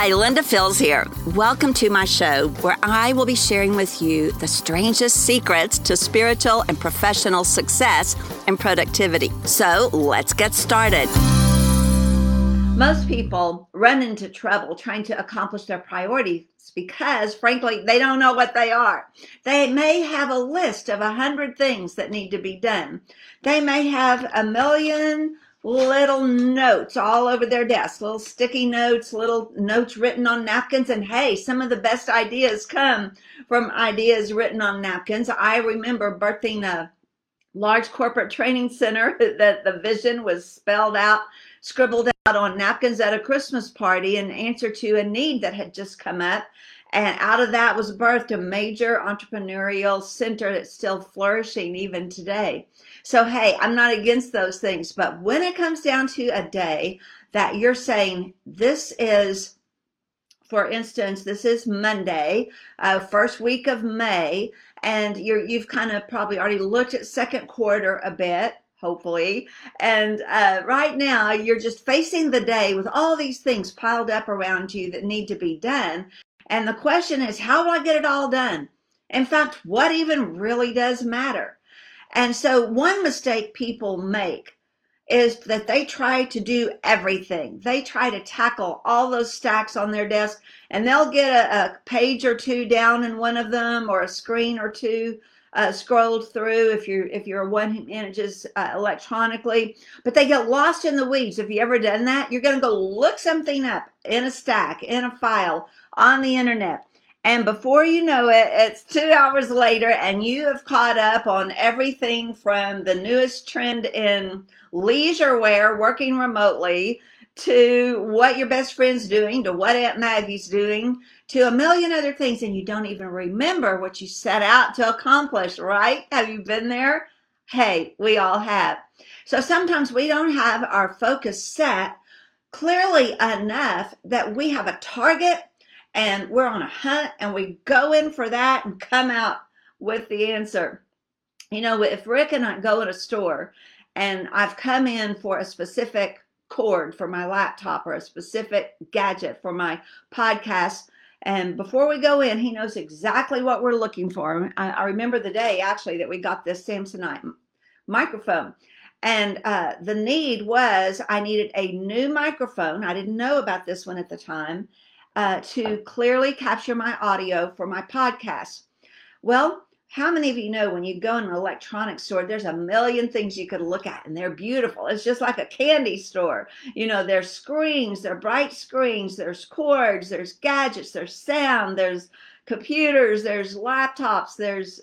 Hi, Linda Fields here. Welcome to my show where I will be sharing with you the strangest secrets to spiritual and professional success and productivity. So let's get started. Most people run into trouble trying to accomplish their priorities because, frankly, they don't know what they are. They may have a list of a hundred things that need to be done. They may have a million little notes all over their desk, little sticky notes, little notes written on napkins. And hey, some of the best ideas come from ideas written on napkins. I remember birthing a large corporate training center that the vision was spelled out, scribbled out on napkins at a Christmas party in answer to a need that had just come up. And out of that was birthed a major entrepreneurial center that's still flourishing even today. So, hey, I'm not against those things, but when it comes down to a day that you're saying, this is, for instance, this is Monday, uh, first week of May, and you're, you've kind of probably already looked at second quarter a bit, hopefully. And uh, right now, you're just facing the day with all these things piled up around you that need to be done. And the question is, how will I get it all done? In fact, what even really does matter? And so, one mistake people make is that they try to do everything. They try to tackle all those stacks on their desk, and they'll get a, a page or two down in one of them, or a screen or two uh, scrolled through if you're if you're one who manages uh, electronically. But they get lost in the weeds. If you ever done that, you're going to go look something up in a stack, in a file, on the internet. And before you know it, it's two hours later, and you have caught up on everything from the newest trend in leisure wear, working remotely, to what your best friend's doing, to what Aunt Maggie's doing, to a million other things, and you don't even remember what you set out to accomplish, right? Have you been there? Hey, we all have. So sometimes we don't have our focus set clearly enough that we have a target and we're on a hunt and we go in for that and come out with the answer. You know, if Rick and I go in a store and I've come in for a specific cord for my laptop or a specific gadget for my podcast, and before we go in, he knows exactly what we're looking for. I, I remember the day actually that we got this Samsonite microphone. And uh, the need was I needed a new microphone. I didn't know about this one at the time uh, to clearly capture my audio for my podcast. Well, how many of you know when you go in an electronics store, there's a million things you could look at and they're beautiful. It's just like a candy store. You know, there's screens, there are bright screens, there's cords, there's gadgets, there's sound, there's computers, there's laptops, there's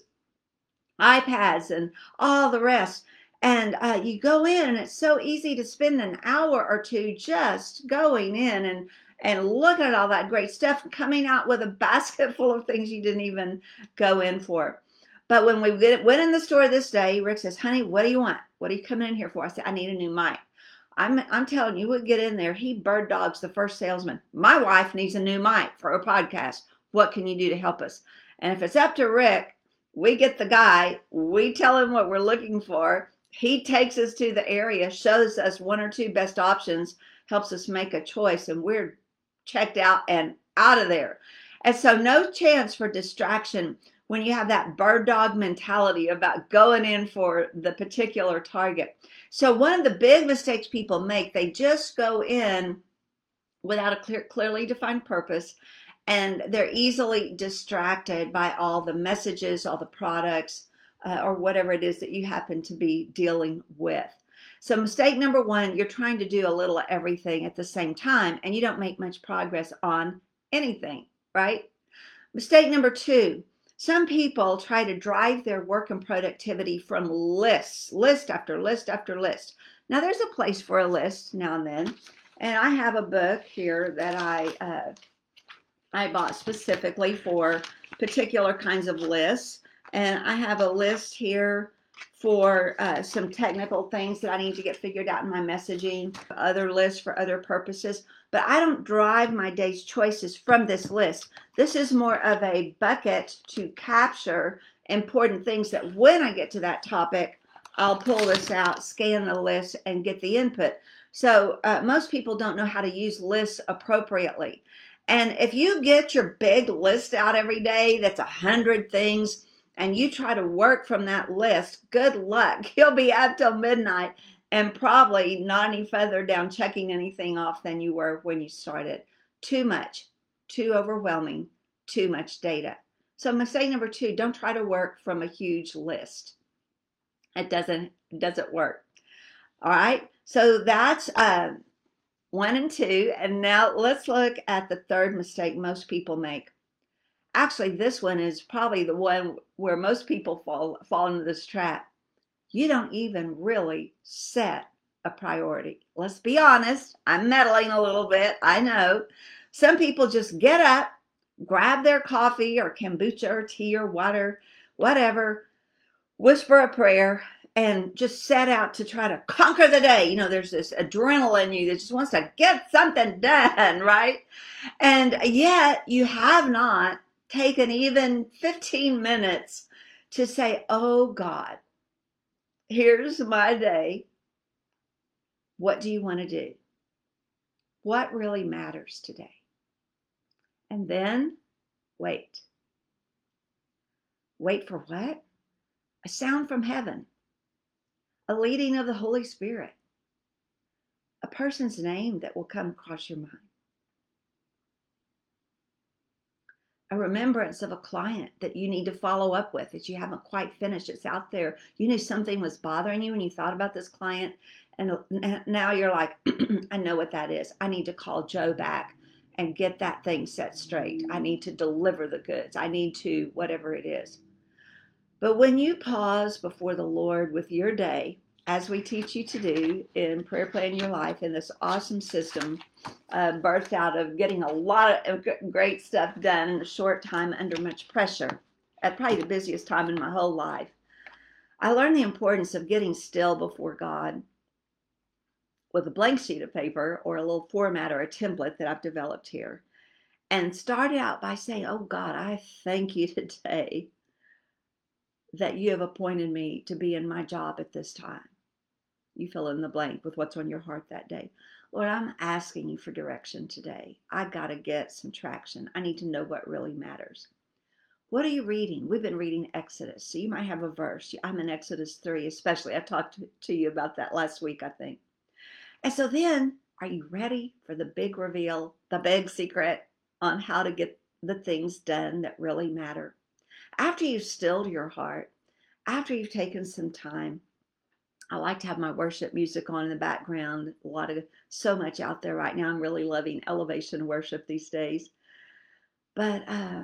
iPads, and all the rest. And uh, you go in, and it's so easy to spend an hour or two just going in and and looking at all that great stuff coming out with a basket full of things you didn't even go in for. But when we went in the store this day, Rick says, honey, what do you want? What are you coming in here for? I said, I need a new mic. I'm, I'm telling you, we get in there. He bird dogs the first salesman. My wife needs a new mic for a podcast. What can you do to help us? And if it's up to Rick, we get the guy, we tell him what we're looking for. He takes us to the area, shows us one or two best options, helps us make a choice, and we're checked out and out of there. And so, no chance for distraction when you have that bird dog mentality about going in for the particular target. So, one of the big mistakes people make, they just go in without a clear, clearly defined purpose and they're easily distracted by all the messages, all the products, uh, or whatever it is that you happen to be dealing with. So, mistake number one, you're trying to do a little of everything at the same time and you don't make much progress on anything, right? Mistake number two, some people try to drive their work and productivity from lists, list after list after list. Now, there's a place for a list now and then, and I have a book here that I uh, I bought specifically for particular kinds of lists, and I have a list here for uh, some technical things that I need to get figured out in my messaging, other lists for other purposes. But I don't drive my day's choices from this list. This is more of a bucket to capture important things that when I get to that topic, I'll pull this out, scan the list, and get the input. So uh, most people don't know how to use lists appropriately. And if you get your big list out every day, that's a hundred things, and you try to work from that list, good luck. You'll be up till midnight and probably not any further down checking anything off than you were when you started. Too much, too overwhelming, too much data. So mistake number two, don't try to work from a huge list. It doesn't, doesn't work. All right. So that's uh, one and two. And now let's look at the third mistake most people make. Actually, this one is probably the one where most people fall fall into this trap. You don't even really set a priority. Let's be honest. I'm meddling a little bit. I know. Some people just get up, grab their coffee or kombucha or tea or water, whatever, whisper a prayer, and just set out to try to conquer the day. You know, there's this adrenaline in you that just wants to get something done, right? And yet you have not taken even 15 minutes to say, Oh God, here's my day. What do you want to do? What really matters today? And then wait. Wait for what? A sound from heaven a leading of the Holy Spirit, a person's name that will come across your mind, a remembrance of a client that you need to follow up with that you haven't quite finished. It's out there. You knew something was bothering you and you thought about this client, and now you're like, I know what that is. I need to call Joe back and get that thing set straight. I need to deliver the goods. I need to, whatever it is. But when you pause before the Lord with your day, as we teach you to do in Prayer Plan Your Life, in this awesome system, uh, birthed out of getting a lot of great stuff done in a short time under much pressure, at probably the busiest time in my whole life, I learned the importance of getting still before God with a blank sheet of paper or a little format or a template that I've developed here. And started out by saying, Oh God, I thank you today that you have appointed me to be in my job at this time. You fill in the blank with what's on your heart that day. Lord, I'm asking you for direction today. I got to get some traction. I need to know what really matters. What are you reading? We've been reading Exodus. So you might have a verse. I'm in Exodus 3, especially. I talked to you about that last week, I think. And so then, are you ready for the big reveal, the big secret on how to get the things done that really matter? after you've stilled your heart, after you've taken some time, I like to have my worship music on in the background. A lot of so much out there right now. I'm really loving elevation worship these days. But uh,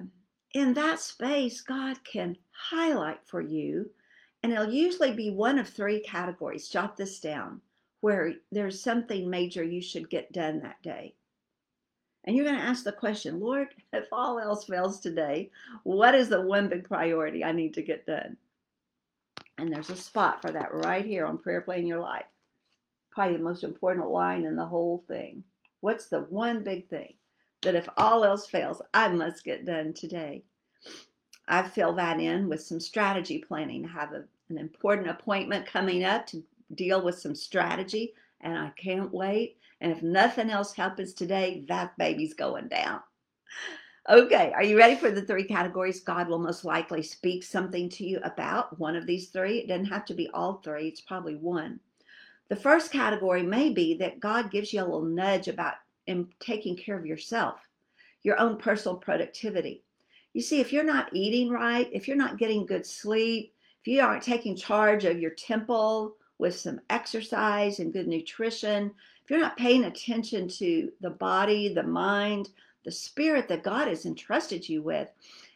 in that space, God can highlight for you, and it'll usually be one of three categories. Jot this down where there's something major you should get done that day. And you're going to ask the question, Lord, if all else fails today, what is the one big priority I need to get done? And there's a spot for that right here on Prayer Plan Your Life. Probably the most important line in the whole thing. What's the one big thing that if all else fails, I must get done today? I fill that in with some strategy planning. I have a, an important appointment coming up to deal with some strategy, and I can't wait. And if nothing else happens today, that baby's going down. Okay, are you ready for the three categories God will most likely speak something to you about? One of these three. It doesn't have to be all three, it's probably one. The first category may be that God gives you a little nudge about in taking care of yourself, your own personal productivity. You see, if you're not eating right, if you're not getting good sleep, if you aren't taking charge of your temple with some exercise and good nutrition, if you're not paying attention to the body, the mind, the spirit that God has entrusted you with,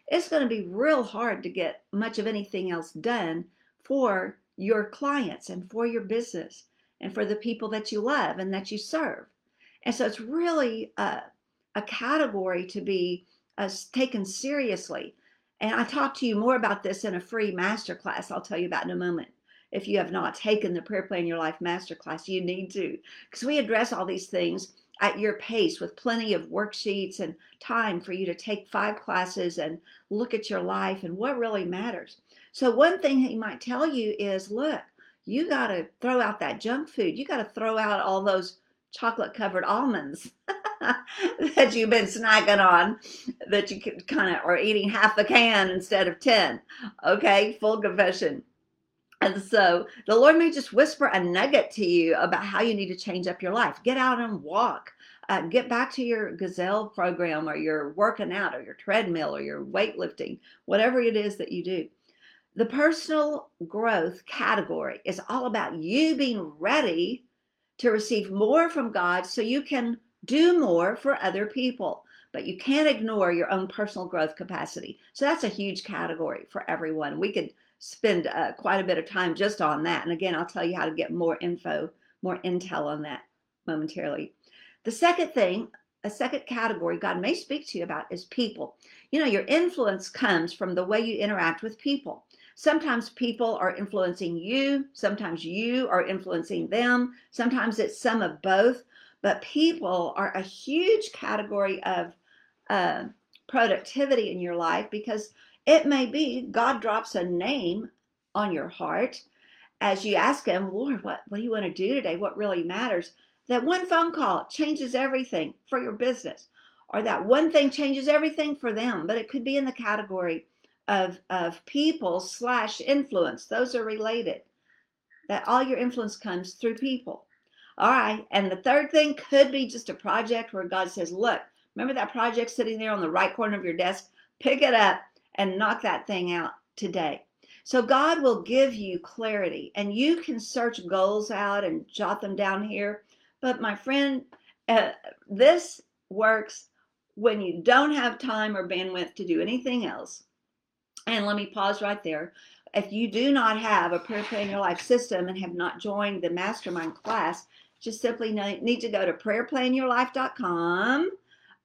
it's going to be real hard to get much of anything else done for your clients and for your business and for the people that you love and that you serve. And so it's really a, a category to be uh, taken seriously. And I talk to you more about this in a free masterclass I'll tell you about in a moment if you have not taken the Prayer Plan Your Life Masterclass, you need to, because we address all these things at your pace with plenty of worksheets and time for you to take five classes and look at your life and what really matters. So, one thing he might tell you is look, you got to throw out that junk food. You got to throw out all those chocolate covered almonds that you've been snacking on that you kind of are eating half a can instead of 10. Okay, full confession. And so the Lord may just whisper a nugget to you about how you need to change up your life. Get out and walk. Uh, get back to your gazelle program or your working out or your treadmill or your weightlifting, whatever it is that you do. The personal growth category is all about you being ready to receive more from God so you can do more for other people. But you can't ignore your own personal growth capacity. So that's a huge category for everyone. We could spend uh, quite a bit of time just on that. And again, I'll tell you how to get more info, more intel on that momentarily. The second thing, a second category God may speak to you about is people. You know, your influence comes from the way you interact with people. Sometimes people are influencing you, sometimes you are influencing them, sometimes it's some of both. But people are a huge category of uh, productivity in your life because it may be God drops a name on your heart as you ask Him, Lord, what, what do you want to do today? What really matters? That one phone call changes everything for your business, or that one thing changes everything for them. But it could be in the category of, of people slash influence. Those are related. That all your influence comes through people. All right. And the third thing could be just a project where God says, Look, remember that project sitting there on the right corner of your desk? Pick it up and knock that thing out today. So God will give you clarity and you can search goals out and jot them down here. But my friend, uh, this works when you don't have time or bandwidth to do anything else. And let me pause right there. If you do not have a prayer plan your life system and have not joined the mastermind class, just simply need to go to prayerplanyourlife.com,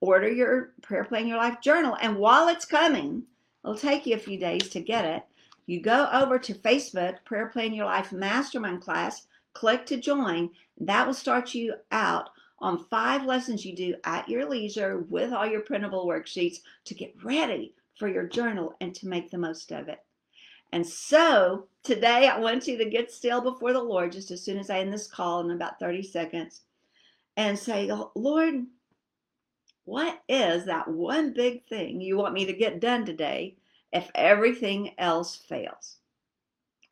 order your prayer plan your life journal, and while it's coming, It'll take you a few days to get it. You go over to Facebook, Prayer Plan Your Life Mastermind Class, click to join. That will start you out on five lessons you do at your leisure with all your printable worksheets to get ready for your journal and to make the most of it. And so today I want you to get still before the Lord just as soon as I end this call in about 30 seconds and say, oh, Lord, what is that one big thing you want me to get done today if everything else fails?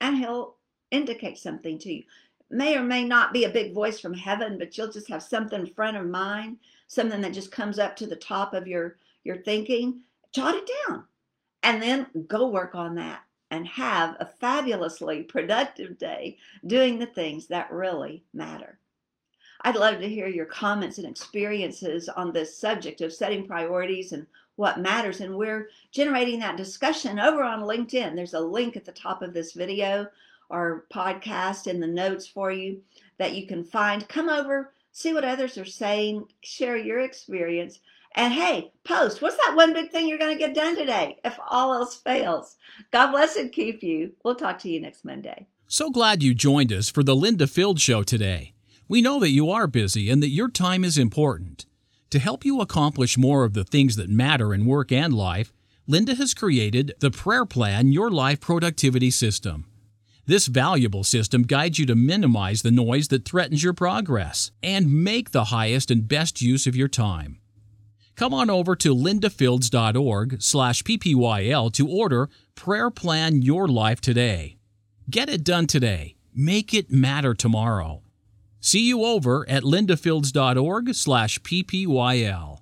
And he'll indicate something to you. May or may not be a big voice from heaven, but you'll just have something in front of mind, something that just comes up to the top of your, your thinking. Jot it down and then go work on that and have a fabulously productive day doing the things that really matter. I'd love to hear your comments and experiences on this subject of setting priorities and what matters. And we're generating that discussion over on LinkedIn. There's a link at the top of this video or podcast in the notes for you that you can find. Come over, see what others are saying, share your experience. And hey, post what's that one big thing you're going to get done today if all else fails? God bless and keep you. We'll talk to you next Monday. So glad you joined us for the Linda Field Show today. We know that you are busy and that your time is important. To help you accomplish more of the things that matter in work and life, Linda has created the Prayer Plan Your Life Productivity System. This valuable system guides you to minimize the noise that threatens your progress and make the highest and best use of your time. Come on over to lindafields.org slash ppyl to order Prayer Plan Your Life today. Get it done today. Make it matter tomorrow. See you over at lindafields.org slash ppyl.